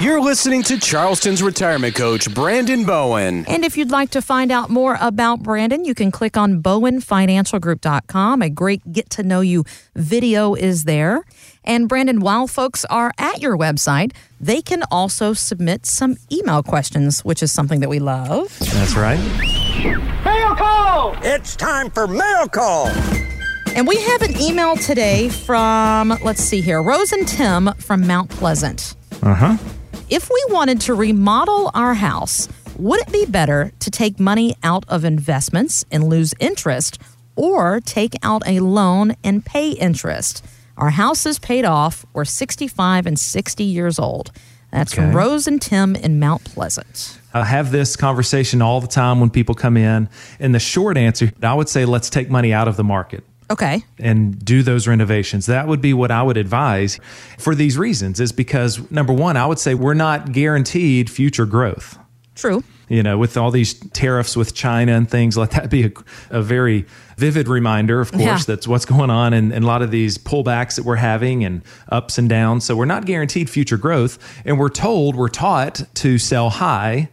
You're listening to Charleston's retirement coach, Brandon Bowen. And if you'd like to find out more about Brandon, you can click on bowenfinancialgroup.com. A great get to know you video is there. And Brandon, while folks are at your website, they can also submit some email questions, which is something that we love. That's right. Mail call! It's time for mail call. And we have an email today from, let's see here, Rose and Tim from Mount Pleasant. Uh huh. If we wanted to remodel our house, would it be better to take money out of investments and lose interest or take out a loan and pay interest? Our house is paid off. We're 65 and 60 years old. That's Okay. Rose and Tim in Mount Pleasant. I have this conversation all the time when people come in. And the short answer, I would say let's take money out of the market Okay. and do those renovations. That would be what I would advise for these reasons is because number one, I would say we're not guaranteed future growth. True. You know, with all these tariffs with China and things, let that be a, a very vivid reminder, of course, Yeah. that's what's going on and, and a lot of these pullbacks that we're having and ups and downs. So we're not guaranteed future growth. And we're told, we're taught to sell high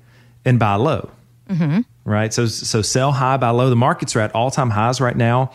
and buy low. Mm-hmm. Right. So, so sell high, buy low. The markets are at all time highs right now.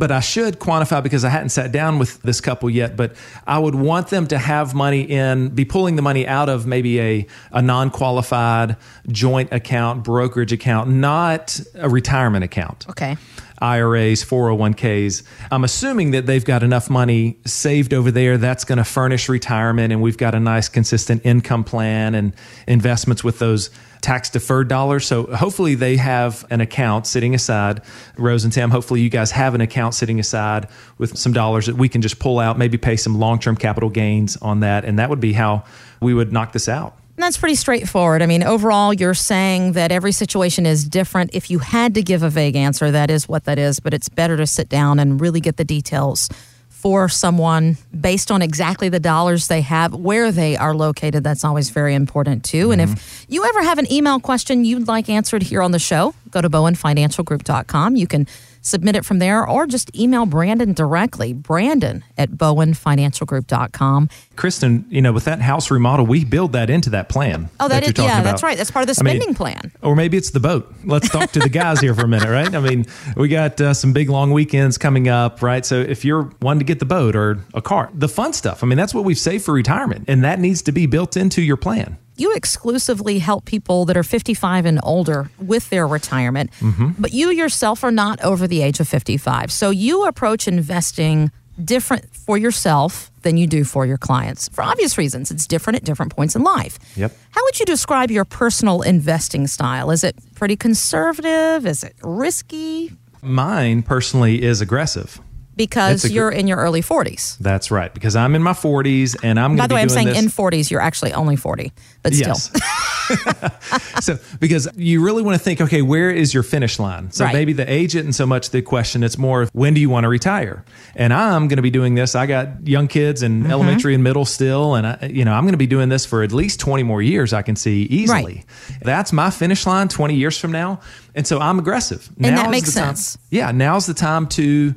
But I should quantify because I hadn't sat down with this couple yet. But I would want them to have money in, be pulling the money out of maybe a, a non qualified joint account, brokerage account, not a retirement account. Okay. IRAs, 401ks. I'm assuming that they've got enough money saved over there that's going to furnish retirement and we've got a nice consistent income plan and investments with those tax deferred dollars. So hopefully they have an account sitting aside. Rose and Tim, hopefully you guys have an account sitting aside with some dollars that we can just pull out, maybe pay some long-term capital gains on that and that would be how we would knock this out. And that's pretty straightforward. I mean, overall, you're saying that every situation is different. If you had to give a vague answer, that is what that is, but it's better to sit down and really get the details for someone based on exactly the dollars they have, where they are located. That's always very important, too. And if mm-hmm. you ever have an email question you'd like answered here on the show, go to bowenfinancialgroup.com. You can submit it from there or just email Brandon directly, brandon at bowenfinancialgroup.com. Kristen, you know, with that house remodel, we build that into that plan. Oh, that that is, yeah, about. that's right. That's part of the I mean, spending plan. Or maybe it's the boat. Let's talk to the guys here for a minute, right? I mean, we got uh, some big long weekends coming up, right? So if you're wanting to get the boat or a car, the fun stuff, I mean, that's what we've saved for retirement, and that needs to be built into your plan. You exclusively help people that are 55 and older with their retirement, mm-hmm. but you yourself are not over the age of 55. So you approach investing different for yourself than you do for your clients for obvious reasons. It's different at different points in life. Yep. How would you describe your personal investing style? Is it pretty conservative? Is it risky? Mine personally is aggressive. Because gr- you're in your early 40s. That's right, because I'm in my 40s and I'm By going to the way, I'm saying this. in 40s, you're actually only 40, but still. So because you really want to think, okay, where is your finish line? So Right. maybe the age isn't so much the question; it's more of when do you want to retire? And I'm going to be doing this. I got young kids in Mm-hmm. elementary and middle still, and I, you know I'm going to be doing this for at least 20 more years. I can see easily. That's my finish line 20 years from now, and so I'm aggressive. And that makes the time- sense. yeah, now's the time to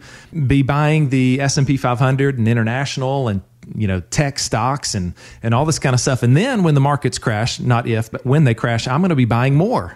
be buying the S&P 500 and international and you know tech stocks and and all this kind of stuff. And then when the markets crash, not if, but when they crash, I'm going to be buying more.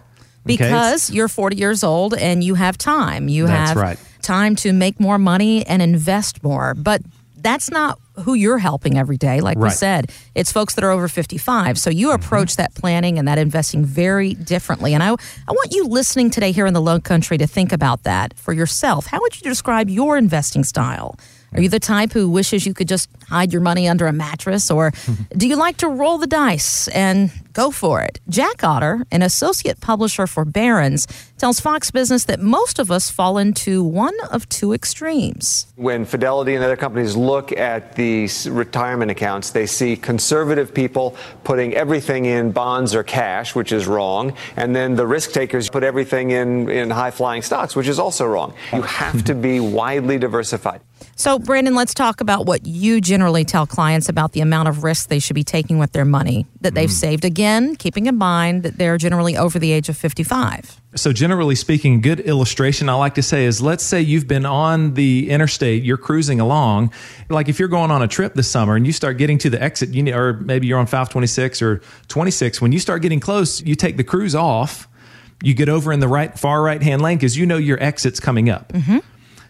Okay? because you're 40 years old and you have time. You That's have right. time to make more money and invest more. But that's not who you're helping every day. Like we Right. Mm-hmm. said, it's folks that are over 55. So you approach that planning and that investing very differently. And I, I want you listening today here in the low country to think about that for yourself. How would you describe your investing style? Are you the type who wishes you could just hide your money under a mattress? Or do you like to roll the dice and go for it? Jack Otter, an associate publisher for Barron's, tells Fox Business that most of us fall into one of two extremes. When Fidelity and other companies look at these retirement accounts, they see conservative people putting everything in bonds or cash, which is wrong, and then the risk takers put everything in, in high flying stocks, which is also wrong. You have to be widely diversified. So, Brandon, let's talk about what you generally tell clients about the amount of risk they should be taking with their money that they've mm. saved. Again, keeping in mind that they're generally over the age of 55. So, generally speaking, a good illustration I like to say is let's say you've been on the interstate, you're cruising along. Like if you're going on a trip this summer and you start getting to the exit, you, need, or maybe you're on 526 or 26, when you start getting close, you take the cruise off, you get over in the right, far right hand lane because you know your exit's coming up. Mm-hmm.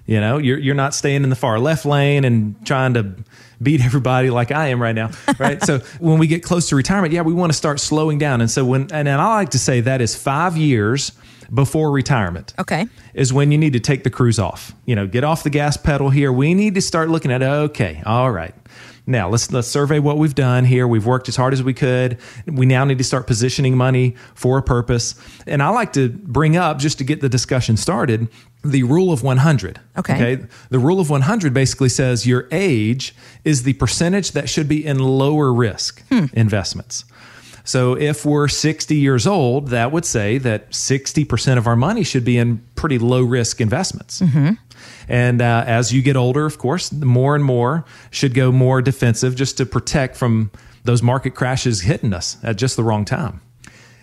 You know, you're you're not staying in the far left lane and trying to beat everybody like I am right now, right? so when we get close to retirement, yeah, we want to start slowing down. And so when and, and I like to say that is five years before retirement. Okay. Is when you need to take the cruise off. You know, get off the gas pedal here. We need to start looking at okay, all right. Now let's let's survey what we've done here. We've worked as hard as we could. We now need to start positioning money for a purpose. And I like to bring up just to get the discussion started the rule of 100. Okay. The rule of 100 basically says your age is the percentage that should be in lower risk investments. So if we're 60 years old, that would say that 60% of our money should be in pretty low risk investments. And uh, as you get older, of course, more and more should go more defensive just to protect from those market crashes hitting us at just the wrong time.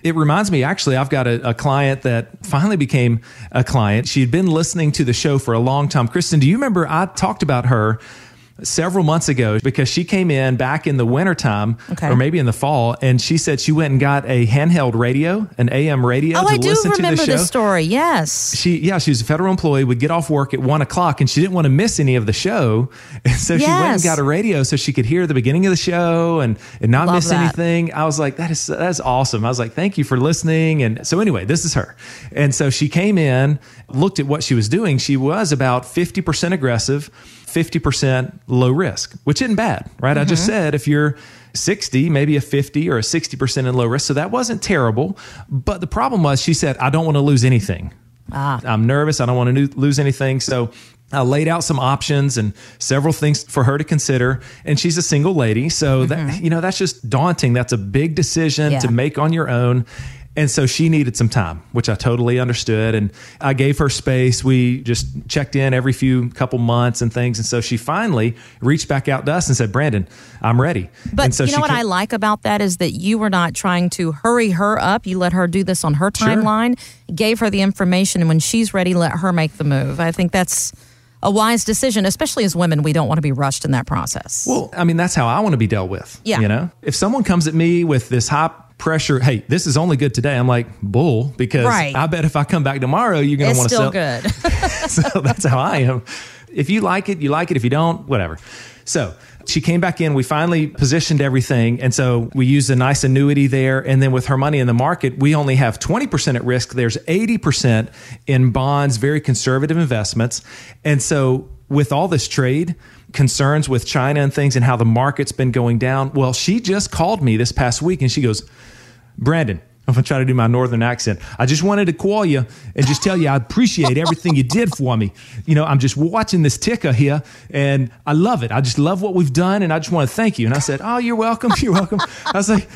It reminds me, actually, I've got a, a client that finally became a client. She had been listening to the show for a long time. Kristen, do you remember I talked about her several months ago because she came in back in the wintertime Okay. or maybe in the fall and she said she went and got a handheld radio, an AM radio Oh, to I do listen to the show this story. Yes. she yeah she was a federal employee would get off work at one o'clock and she didn't want to miss any of the show and so she went and got a radio so she could hear the beginning of the show and and not Love miss that. anything i was like that is that's awesome i was like thank you for listening and so anyway this is her and so she came in looked at what she was doing she was about 50% aggressive 50% low risk which isn't bad right i just mm-hmm. said if you're 60, maybe a 50 or a 60% in low risk. So that wasn't terrible. But the problem was, she said, I don't want to lose anything. Ah. I'm nervous. I don't want to lose anything. So I laid out some options and several things for her to consider. And she's a single lady. So that, mm-hmm. you know, that's just daunting. That's a big decision Yeah. to make on your own. And so she needed some time, which I totally understood. And I gave her space. We just checked in every few couple months and things. And so she finally reached back out to us and said, Brandon, I'm ready. But and so you know what came- I like about that is that you were not trying to hurry her up. You let her do this on her timeline, sure. gave her the information, and when she's ready, let her make the move. I think that's a wise decision, especially as women. We don't want to be rushed in that process. Well, I mean, that's how I want to be dealt with. Yeah. You know, if someone comes at me with this high pressure, hey, this is only good today, I'm like, bull, because Right. I bet if I come back tomorrow, you're going to want to see it's still sell. good. so that's how I am. If you like it, you like it. If you don't, whatever. So she came back in. We finally positioned everything. And so we used a nice annuity there. And then with her money in the market, we only have 20% at risk. There's 80% in bonds, very conservative investments. And so with all this trade, concerns with China and things and how the market's been going down, well, she just called me this past week and she goes, Brandon, I'm gonna try to do my northern accent. I just wanted to call you and just tell you I appreciate everything you did for me. You know, I'm just watching this ticker here and I love it. I just love what we've done and I just want to thank you. And I said, Oh, you're welcome. You're welcome. I was like,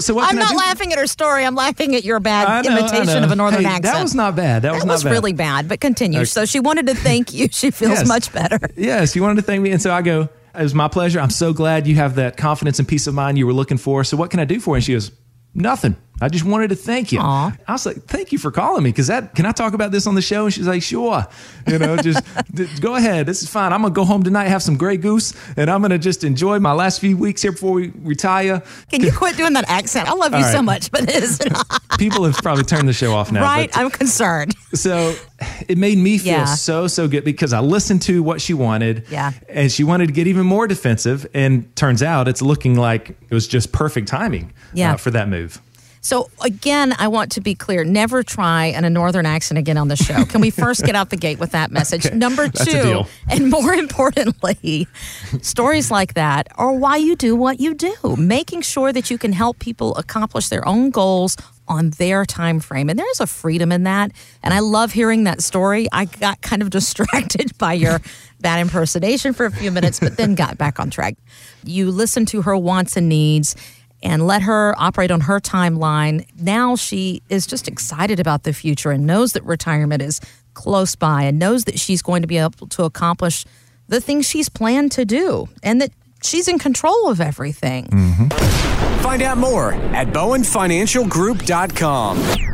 So what I'm can I not laughing at her story. I'm laughing at your bad know, imitation of a northern Hey, accent. That was not bad. That, was That not was bad. really bad, but continue. So she wanted to thank you. She feels Yes. much better. Yes, she wanted to thank me. And so I go, it was my pleasure. I'm so glad you have that confidence and peace of mind you were looking for. So what can I do for you? And she goes, nothing. I just wanted to thank you. Aw. I was like, thank you for calling me. Cause that, can I talk about this on the show? And she's like, sure. You know, just d- go ahead. This is fine. I'm going to go home tonight, have some Grey Goose, and I'm going to just enjoy my last few weeks here before we retire. Can you quit doing that accent? I love you All so much, but it is not. People have probably turned the show off now. right. but- I'm concerned. so it made me feel Yeah. so so good because I listened to what she wanted. Yeah. And she wanted to get even more defensive. And turns out it's looking like it was just perfect timing Yeah. uh, for that move. So again, I want to be clear: never try in a northern accent again on the show. Can we first get out the gate with that message? Okay, Number two, and more importantly, stories like that are why you do what you do. Making sure that you can help people accomplish their own goals on their time frame and there's a freedom in that and i love hearing that story i got kind of distracted by your bad impersonation for a few minutes but then got back on track you listen to her wants and needs and let her operate on her timeline. Now she is just excited about the future and knows that retirement is close by and knows that she's going to be able to accomplish the things she's planned to do and that she's in control of everything. Mm-hmm. Find out more at bowenfinancialgroup.com.